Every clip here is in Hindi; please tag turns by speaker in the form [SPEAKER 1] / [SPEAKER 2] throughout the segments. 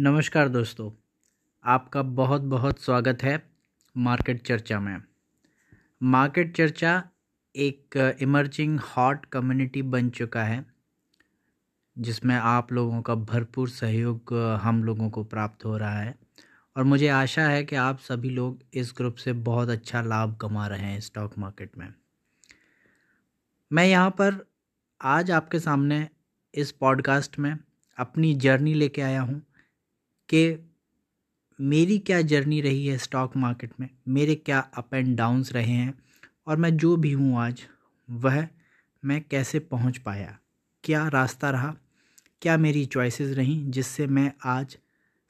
[SPEAKER 1] नमस्कार दोस्तों, आपका बहुत बहुत स्वागत है मार्केट चर्चा में। मार्केट चर्चा एक इमर्जिंग हॉट कम्युनिटी बन चुका है, जिसमें आप लोगों का भरपूर सहयोग, हम लोगों को प्राप्त हो रहा है। और मुझे आशा है कि आप सभी लोग इस ग्रुप से बहुत अच्छा लाभ कमा रहे हैं स्टॉक मार्केट में। मैं यहाँ पर आज आपके सामने इस पॉडकास्ट में अपनी जर्नी लेके आया हूँ। कि मेरी क्या जर्नी रही है स्टॉक मार्केट में? मेरे क्या अप एंड डाउन्स रहे हैं? और मैं जो भी हूँ आज, वह मैं कैसे पहुँच पाया? क्या रास्ता रहा? क्या मेरी चॉइसेस रहीं जिससे मैं आज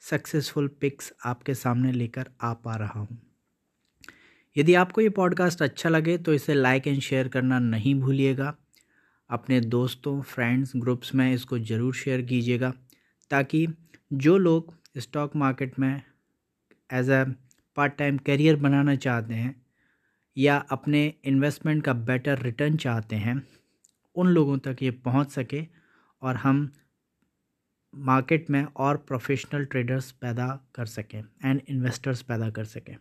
[SPEAKER 1] सक्सेसफुल पिक्स आपके सामने लेकर आ पा रहा हूँ? यदि आपको ये पॉडकास्ट अच्छा लगे तो इसे लाइक एंड शेयर करना नहीं भूलिएगा। अपने दोस्तों फ्रेंड्स ग्रुप्स में इसको ज़रूर शेयर कीजिएगा, ताकि जो लोग स्टॉक मार्केट में as a part time career बनाना चाहते हैं या अपने इन्वेस्टमेंट का बेटर रिटर्न चाहते हैं, उन लोगों तक ये पहुँच सके और हम मार्केट में और प्रोफेशनल ट्रेडर्स पैदा कर सकें एंड इन्वेस्टर्स पैदा कर सकें।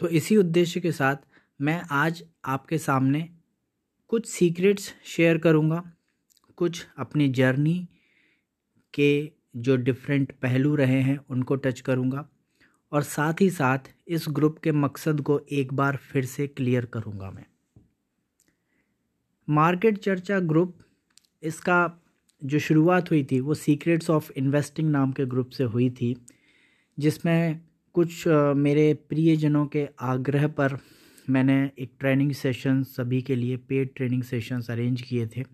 [SPEAKER 1] तो इसी उद्देश्य के साथ मैं आज आपके सामने कुछ सीक्रेट्स शेयर करूँगा, कुछ अपनी जर्नी के जो डिफरेंट पहलू रहे हैं, उनको टच करूँगा और साथ ही साथ इस ग्रुप के मकसद को एक बार फिर से क्लियर करूँगा मैं। मार्केट चर्चा ग्रुप इसका जो शुरुआत हुई थी, वो सीक्रेट्स ऑफ़ इन्वेस्टिंग नाम के ग्रुप से हुई थी, जिसमें कुछ मेरे प्रियजनों के आग्रह पर मैंने एक ट्रेनिंग सेशन सभी के लिए पेड ट्रेनिंग सेशंस अरेंज किए थे।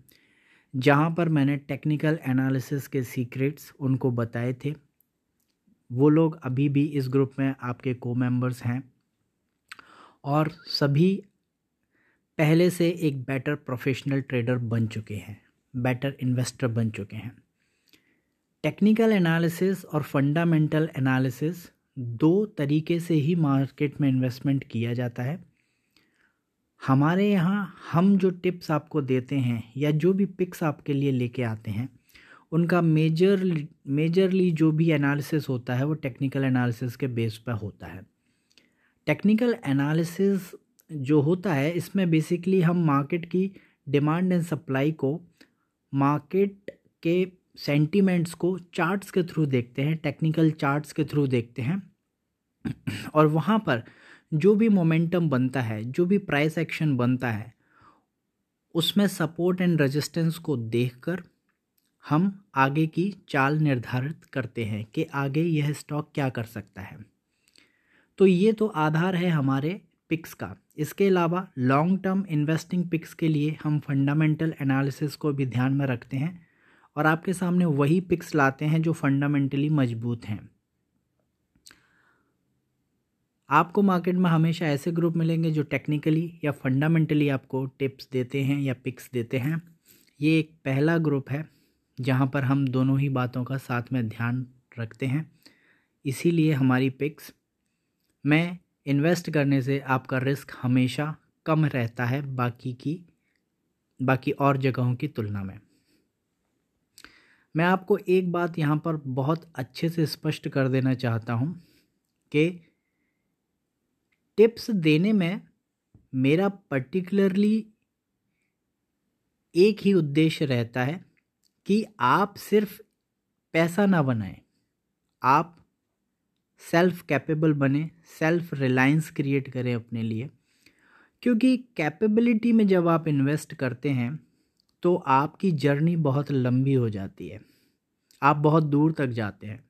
[SPEAKER 1] जहाँ पर मैंने टेक्निकल एनालिसिस के सीक्रेट्स उनको बताए थे, वो लोग अभी भी इस ग्रुप में आपके को मेंबर्स हैं और सभी पहले से एक बेटर प्रोफेशनल ट्रेडर बन चुके हैं बेटर इन्वेस्टर बन चुके हैं। टेक्निकल एनालिसिस और फंडामेंटल एनालिसिस दो तरीके से ही मार्केट में इन्वेस्टमेंट किया जाता है। हमारे यहाँ हम जो टिप्स आपको देते हैं या जो भी पिक्स आपके लिए लेके आते हैं, उनका मेजर, मेजरली जो भी एनालिसिस होता है वो टेक्निकल एनालिसिस के बेस पर होता है। टेक्निकल एनालिसिस जो होता है, इसमें बेसिकली हम मार्केट की डिमांड एंड सप्लाई को मार्केट के सेंटीमेंट्स को चार्ट्स के थ्रू देखते हैं टेक्निकल चार्ट्स के थ्रू देखते हैं। और वहाँ पर जो भी मोमेंटम बनता है, जो भी प्राइस एक्शन बनता है, उसमें सपोर्ट एंड रेजिस्टेंस को देखकर हम आगे की चाल निर्धारित करते हैं कि आगे यह स्टॉक क्या कर सकता है। तो ये तो आधार है हमारे पिक्स का। इसके अलावा लॉन्ग टर्म इन्वेस्टिंग पिक्स के लिए हम फंडामेंटल एनालिसिस को भी ध्यान में रखते हैं और आपके सामने वही पिक्स लाते हैं जो फंडामेंटली मज़बूत हैं। आपको मार्केट में हमेशा ऐसे ग्रुप मिलेंगे जो टेक्निकली या फंडामेंटली आपको टिप्स देते हैं या पिक्स देते हैं। ये एक पहला ग्रुप है, जहाँ पर हम दोनों ही बातों का साथ में ध्यान रखते हैं। इसीलिए हमारी पिक्स, में इन्वेस्ट करने से आपका रिस्क हमेशा कम रहता है बाकी की, बाकी और जगहों की तुलना में। मैं आपको एक बात यहाँ पर बहुत अच्छे से स्पष्ट कर देना चाहता हूँ कि टिप्स देने में मेरा पर्टिकुलरली एक ही उद्देश्य रहता है कि आप सिर्फ़ पैसा ना बनाएँ। आप सेल्फ कैपेबल बने सेल्फ रिलायंस क्रिएट करें अपने लिए। क्योंकि कैपेबिलिटी में जब आप इन्वेस्ट करते हैं तो आपकी जर्नी बहुत लंबी हो जाती है। आप बहुत दूर तक जाते हैं।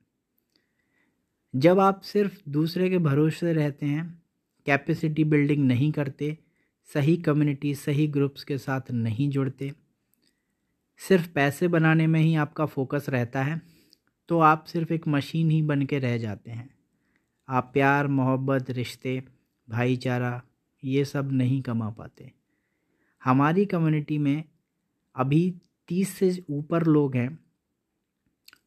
[SPEAKER 1] जब आप सिर्फ़ दूसरे के भरोसे रहते हैं कैपेसिटी बिल्डिंग नहीं करते, सही कम्युनिटी, सही ग्रुप्स के साथ नहीं जुड़ते। सिर्फ़ पैसे बनाने में ही आपका फोकस रहता है तो आप सिर्फ़ एक मशीन ही बन के रह जाते हैं। आप प्यार, मोहब्बत, रिश्ते, भाईचारा, ये सब नहीं कमा पाते। हमारी कम्युनिटी में अभी तीस से ऊपर लोग हैं।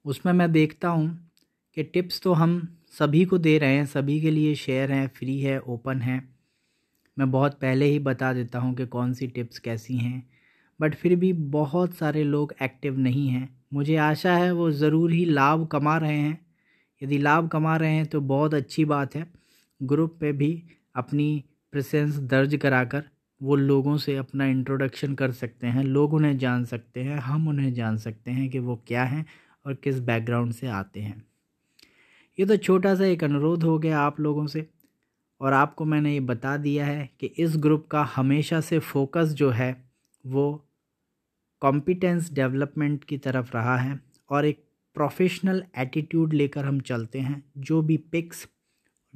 [SPEAKER 1] उसमें मैं देखता हूँ कि टिप्स तो हम सभी को दे रहे हैं, सभी के लिए शेयर हैं फ्री है ओपन है। मैं बहुत पहले ही बता देता हूँ कि कौन सी टिप्स कैसी हैं बट फिर भी बहुत सारे लोग एक्टिव नहीं हैं। मुझे आशा है वो ज़रूर ही लाभ कमा रहे हैं। यदि लाभ कमा रहे हैं तो बहुत अच्छी बात है। ग्रुप पे भी अपनी प्रेजेंस दर्ज कराकर वो लोगों से अपना इंट्रोडक्शन कर सकते हैं। लोग उन्हें जान सकते हैं, हम उन्हें जान सकते हैं कि वो क्या हैं और किस बैकग्राउंड से आते हैं। ये तो छोटा सा एक अनुरोध हो गया आप लोगों से। और आपको मैंने ये बता दिया है कि इस ग्रुप का हमेशा से फोकस जो है, वो कॉम्पिटेंस डेवलपमेंट की तरफ़ रहा है और एक प्रोफेशनल एटीट्यूड लेकर हम चलते हैं। जो भी पिक्स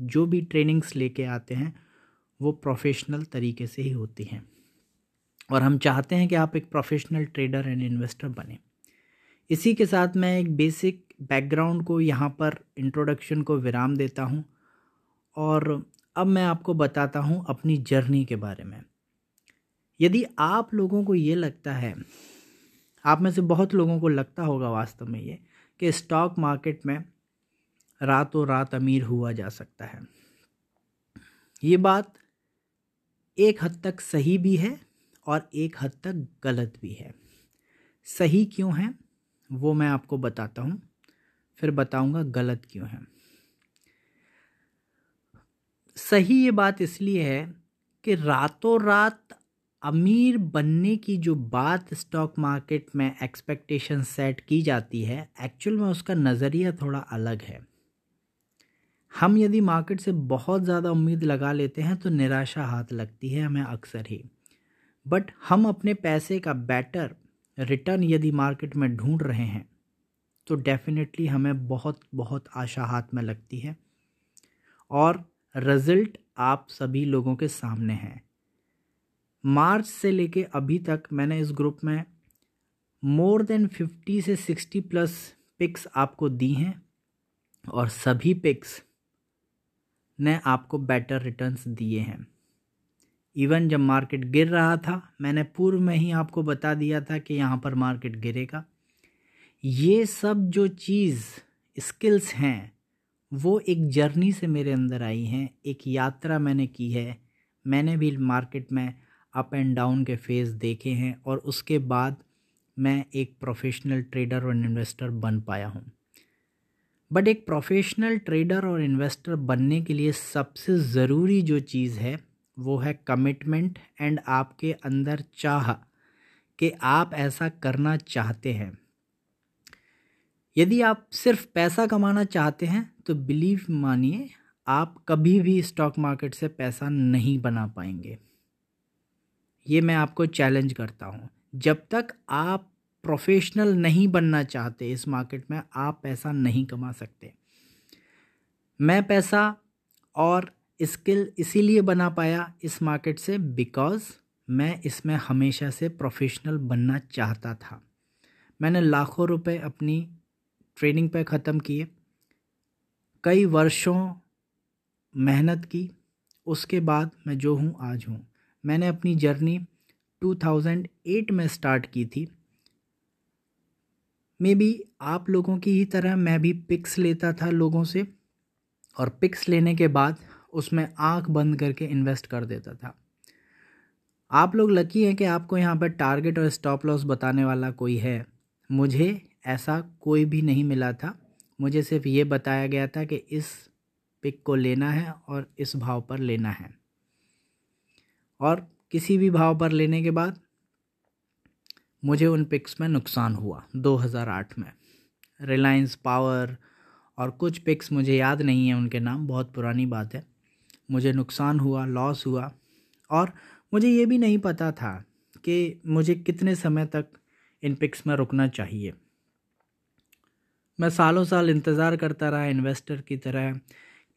[SPEAKER 1] जो भी ट्रेनिंग्स लेके आते हैं, वो प्रोफेशनल तरीके से ही होती हैं। और हम चाहते हैं कि आप एक प्रोफेशनल ट्रेडर एंड इन्वेस्टर बने। इसी के साथ मैं एक बेसिक बैकग्राउंड को यहाँ पर इंट्रोडक्शन को विराम देता हूँ और अब मैं आपको बताता हूँ अपनी जर्नी के बारे में। यदि आप लोगों को ये लगता है, आप में से बहुत लोगों को लगता होगा वास्तव में ये, कि स्टॉक मार्केट में रातों रात अमीर हुआ जा सकता है। ये बात एक हद तक सही भी है और एक हद तक गलत भी है। सही क्यों है? वो मैं आपको बताता हूँ, फिर बताऊँगा गलत क्यों है। सही ये बात इसलिए है कि रातों रात अमीर बनने की जो बात स्टॉक मार्केट में एक्सपेक्टेशन सेट की जाती है एक्चुअल में उसका नज़रिया थोड़ा अलग है। हम यदि मार्केट से बहुत ज़्यादा उम्मीद लगा लेते हैं तो निराशा हाथ लगती है हमें अक्सर ही। बट हम अपने पैसे का बेटर रिटर्न यदि मार्केट में ढूंढ रहे हैं तो डेफिनेटली हमें बहुत बहुत आशा हाथ में लगती है। और रिज़ल्ट आप सभी लोगों के सामने हैं। मार्च से लेके अभी तक मैंने इस ग्रुप में मोर देन फिफ्टी से सिक्सटी प्लस पिक्स आपको दी हैं, और सभी पिक्स ने आपको बेटर रिटर्न्स दिए हैं। इवन जब मार्केट गिर रहा था, मैंने पूर्व में ही आपको बता दिया था कि यहाँ पर मार्केट गिरेगा। ये सब जो चीज़ स्किल्स हैं, वो एक जर्नी से मेरे अंदर आई हैं, एक यात्रा मैंने की है। मैंने भी मार्केट में अप एंड डाउन के फ़ेज़ देखे हैं और उसके बाद मैं एक प्रोफेशनल ट्रेडर और इन्वेस्टर बन पाया हूँ। बट एक प्रोफेशनल ट्रेडर और इन्वेस्टर बनने के लिए सबसे ज़रूरी जो चीज़ है वो है कमिटमेंट एंड आपके अंदर चाह कि आप ऐसा करना चाहते हैं। यदि आप सिर्फ़ पैसा कमाना चाहते हैं तो बिलीव मानिए, आप कभी भी स्टॉक मार्केट से पैसा नहीं बना पाएँगे। ये मैं आपको चैलेंज करता हूँ। जब तक आप प्रोफेशनल नहीं बनना चाहते इस मार्केट में, आप पैसा नहीं कमा सकते। मैं पैसा और स्किल इसीलिए बना पाया इस मार्केट से बिकॉज़ मैं इसमें हमेशा से प्रोफेशनल बनना चाहता था। मैंने लाखों रुपए अपनी ट्रेनिंग पे ख़त्म किए, कई वर्षों मेहनत की, उसके बाद मैं जो हूँ, आज हूँ। मैंने अपनी जर्नी 2008 में स्टार्ट की थी। मे बी आप लोगों की ही तरह मैं भी पिक्स लेता था लोगों से और पिक्स लेने के बाद उसमें आँख बंद करके इन्वेस्ट कर देता था। आप लोग लकी हैं कि आपको यहाँ पर टारगेट और स्टॉप लॉस बताने वाला कोई है। मुझे ऐसा कोई भी नहीं मिला था। मुझे सिर्फ़ ये बताया गया था कि इस पिक को लेना है और इस भाव पर लेना है। और किसी भी भाव पर लेने के बाद मुझे उन पिक्स में नुकसान हुआ 2008 में। रिलायंस पावर और कुछ पिक्स मुझे याद नहीं है उनके नाम, बहुत पुरानी बात है। मुझे नुकसान हुआ लॉस हुआ। और मुझे ये भी नहीं पता था कि मुझे कितने समय तक इन पिक्स में रुकना चाहिए। मैं सालों साल इंतज़ार करता रहा इन्वेस्टर की तरह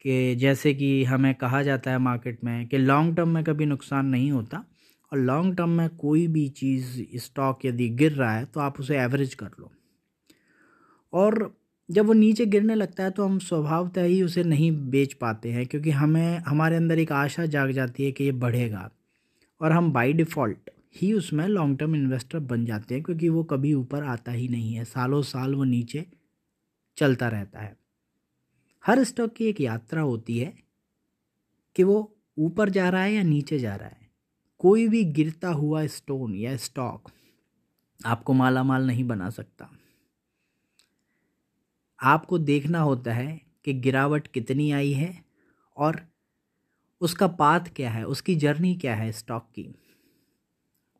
[SPEAKER 1] कि जैसे कि हमें कहा जाता है मार्केट में कि लॉन्ग टर्म में कभी नुकसान नहीं होता और लॉन्ग टर्म में कोई भी चीज़, स्टॉक यदि गिर रहा है तो आप उसे एवरेज कर लो। और जब वो नीचे गिरने लगता है तो हम स्वभावतः ही उसे नहीं बेच पाते हैं, क्योंकि हमें, हमारे अंदर एक आशा जाग जाती है कि ये बढ़ेगा। और हम बाय डिफ़ॉल्ट ही उसमें लॉन्ग टर्म इन्वेस्टर बन जाते हैं, क्योंकि वो कभी ऊपर आता ही नहीं है। सालों साल वो नीचे चलता रहता है। हर स्टॉक की एक यात्रा होती है कि वो ऊपर जा रहा है या नीचे जा रहा है। कोई भी गिरता हुआ स्टोन या स्टॉक आपको माला माल नहीं बना सकता। आपको देखना होता है कि गिरावट कितनी आई है और उसका पाथ क्या है, उसकी जर्नी क्या है स्टॉक की।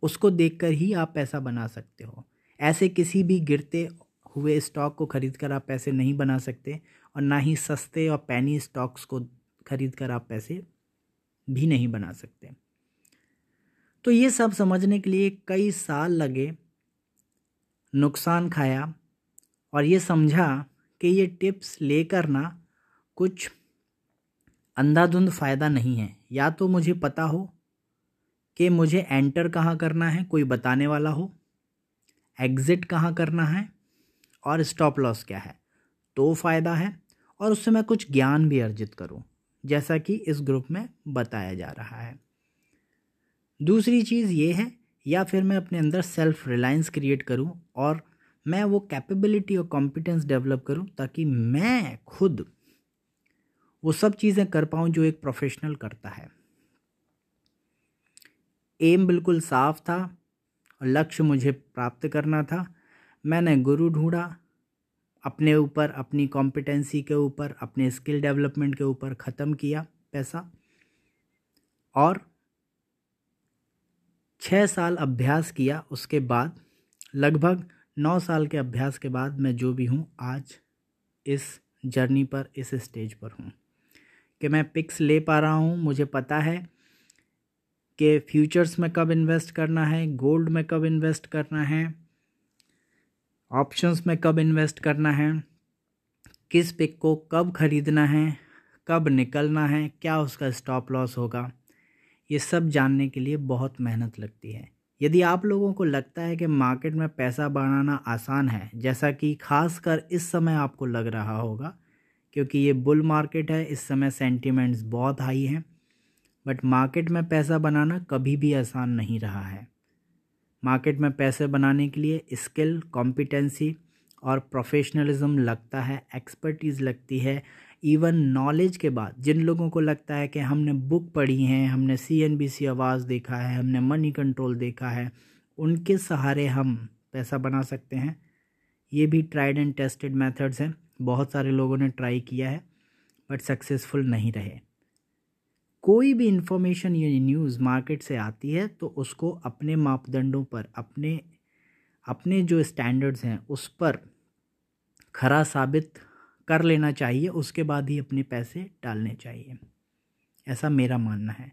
[SPEAKER 1] उसको देखकर ही आप पैसा बना सकते हो। ऐसे किसी भी गिरते हुए स्टॉक को खरीद कर आप पैसे नहीं बना सकते और ना ही सस्ते और पैनी स्टॉक्स को खरीद कर आप पैसे भी नहीं बना सकते। तो ये सब समझने के लिए कई साल लगे, नुकसान खाया और ये समझा कि ये टिप्स लेकर ना कुछ अंधाधुंध फ़ायदा नहीं है। या तो मुझे पता हो कि मुझे एंटर कहाँ करना है, कोई बताने वाला हो, एग्ज़िट कहाँ करना है और स्टॉप लॉस क्या है। तो फ़ायदा है और उससे मैं कुछ ज्ञान भी अर्जित करूँ, जैसा कि इस ग्रुप में बताया जा रहा है। दूसरी चीज़ ये है, या फिर मैं अपने अंदर सेल्फ रिलायंस क्रिएट करूँ और मैं वो कैपेबिलिटी और कॉम्पिटेंस डेवलप करूँ ताकि मैं खुद वो सब चीज़ें कर पाऊँ जो एक प्रोफेशनल करता है। एम बिल्कुल साफ़ था और लक्ष्य मुझे प्राप्त करना था। मैंने गुरु ढूंढा अपने ऊपर, अपनी कॉम्पिटेंसी के ऊपर, अपने स्किल डेवलपमेंट के ऊपर ख़त्म किया पैसा। और छः साल अभ्यास किया, उसके बाद लगभग नौ साल के अभ्यास के बाद मैं जो भी हूँ, आज इस जर्नी पर, इस स्टेज पर हूँ। कि मैं पिक्स ले पा रहा हूँ, मुझे पता है कि फ्यूचर्स में कब इन्वेस्ट करना है, गोल्ड में कब इन्वेस्ट करना है, ऑप्शंस में कब इन्वेस्ट करना है, किस पिक को कब ख़रीदना है, कब निकलना है, क्या उसका स्टॉप लॉस होगा, ये सब जानने के लिए बहुत मेहनत लगती है। यदि आप लोगों को लगता है कि मार्केट में पैसा बनाना आसान है, जैसा कि खास कर इस समय आपको लग रहा होगा, क्योंकि ये बुल मार्केट है, इस समय सेंटिमेंट्स बहुत हाई हैं, बट मार्केट में पैसा बनाना कभी भी आसान नहीं रहा है। मार्केट में पैसे बनाने के लिए स्किल, कॉम्पिटेंसी और प्रोफेशनलिज्म लगता है, एक्सपर्टीज़ लगती है इवन नॉलेज के बाद, जिन लोगों को लगता है कि हमने बुक पढ़ी हैं, हमने सी एन बी सी आवाज़ देखा है, हमने मनी कंट्रोल देखा है, उनके सहारे हम पैसा बना सकते हैं। ये भी ट्राइड एंड टेस्टेड मेथड्स हैं। बहुत सारे लोगों ने ट्राई किया है बट सक्सेसफुल नहीं रहे। कोई भी इंफॉर्मेशन या न्यूज़ मार्केट से आती है तो उसको अपने मापदंडों पर, अपने अपने जो स्टैंडर्ड्स हैं, उस पर खरा साबित कर लेना चाहिए, उसके बाद ही अपने पैसे डालने चाहिए। ऐसा मेरा मानना है।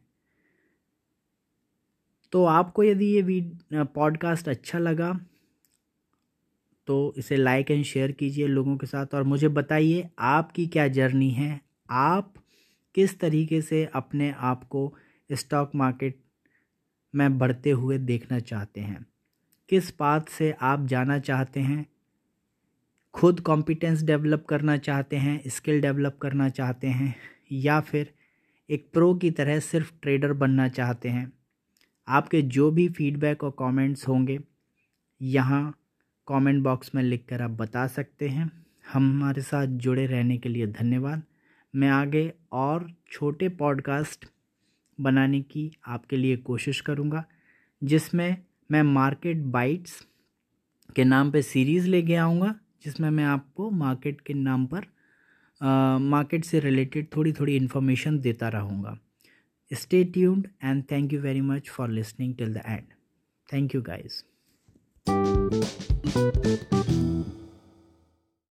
[SPEAKER 1] तो आपको यदि ये पॉडकास्ट अच्छा लगा तो इसे लाइक एंड शेयर कीजिए लोगों के साथ और मुझे बताइए आपकी क्या जर्नी है? आप किस तरीके से अपने आप को स्टॉक मार्केट में बढ़ते हुए देखना चाहते हैं? किस पाथ से आप जाना चाहते हैं? खुद कॉम्पिटेंस डेवलप करना चाहते हैं स्किल डेवलप करना चाहते हैं, या फिर एक प्रो की तरह सिर्फ़ ट्रेडर बनना चाहते हैं। आपके जो भी फीडबैक और कमेंट्स होंगे, यहाँ कमेंट बॉक्स में लिख कर आप बता सकते हैं। हमारे साथ जुड़े रहने के लिए धन्यवाद। मैं आगे और छोटे पॉडकास्ट बनाने की आपके लिए कोशिश करूँगा, जिसमें मैं मार्केट बाइट्स के नाम पे सीरीज़ लेके आऊँगा। जिसमें मैं आपको मार्केट के नाम पर मार्केट से रिलेटेड थोड़ी थोड़ी इन्फॉर्मेशन देता रहूँगा। Stay tuned and thank you very much for listening till the end thank you guys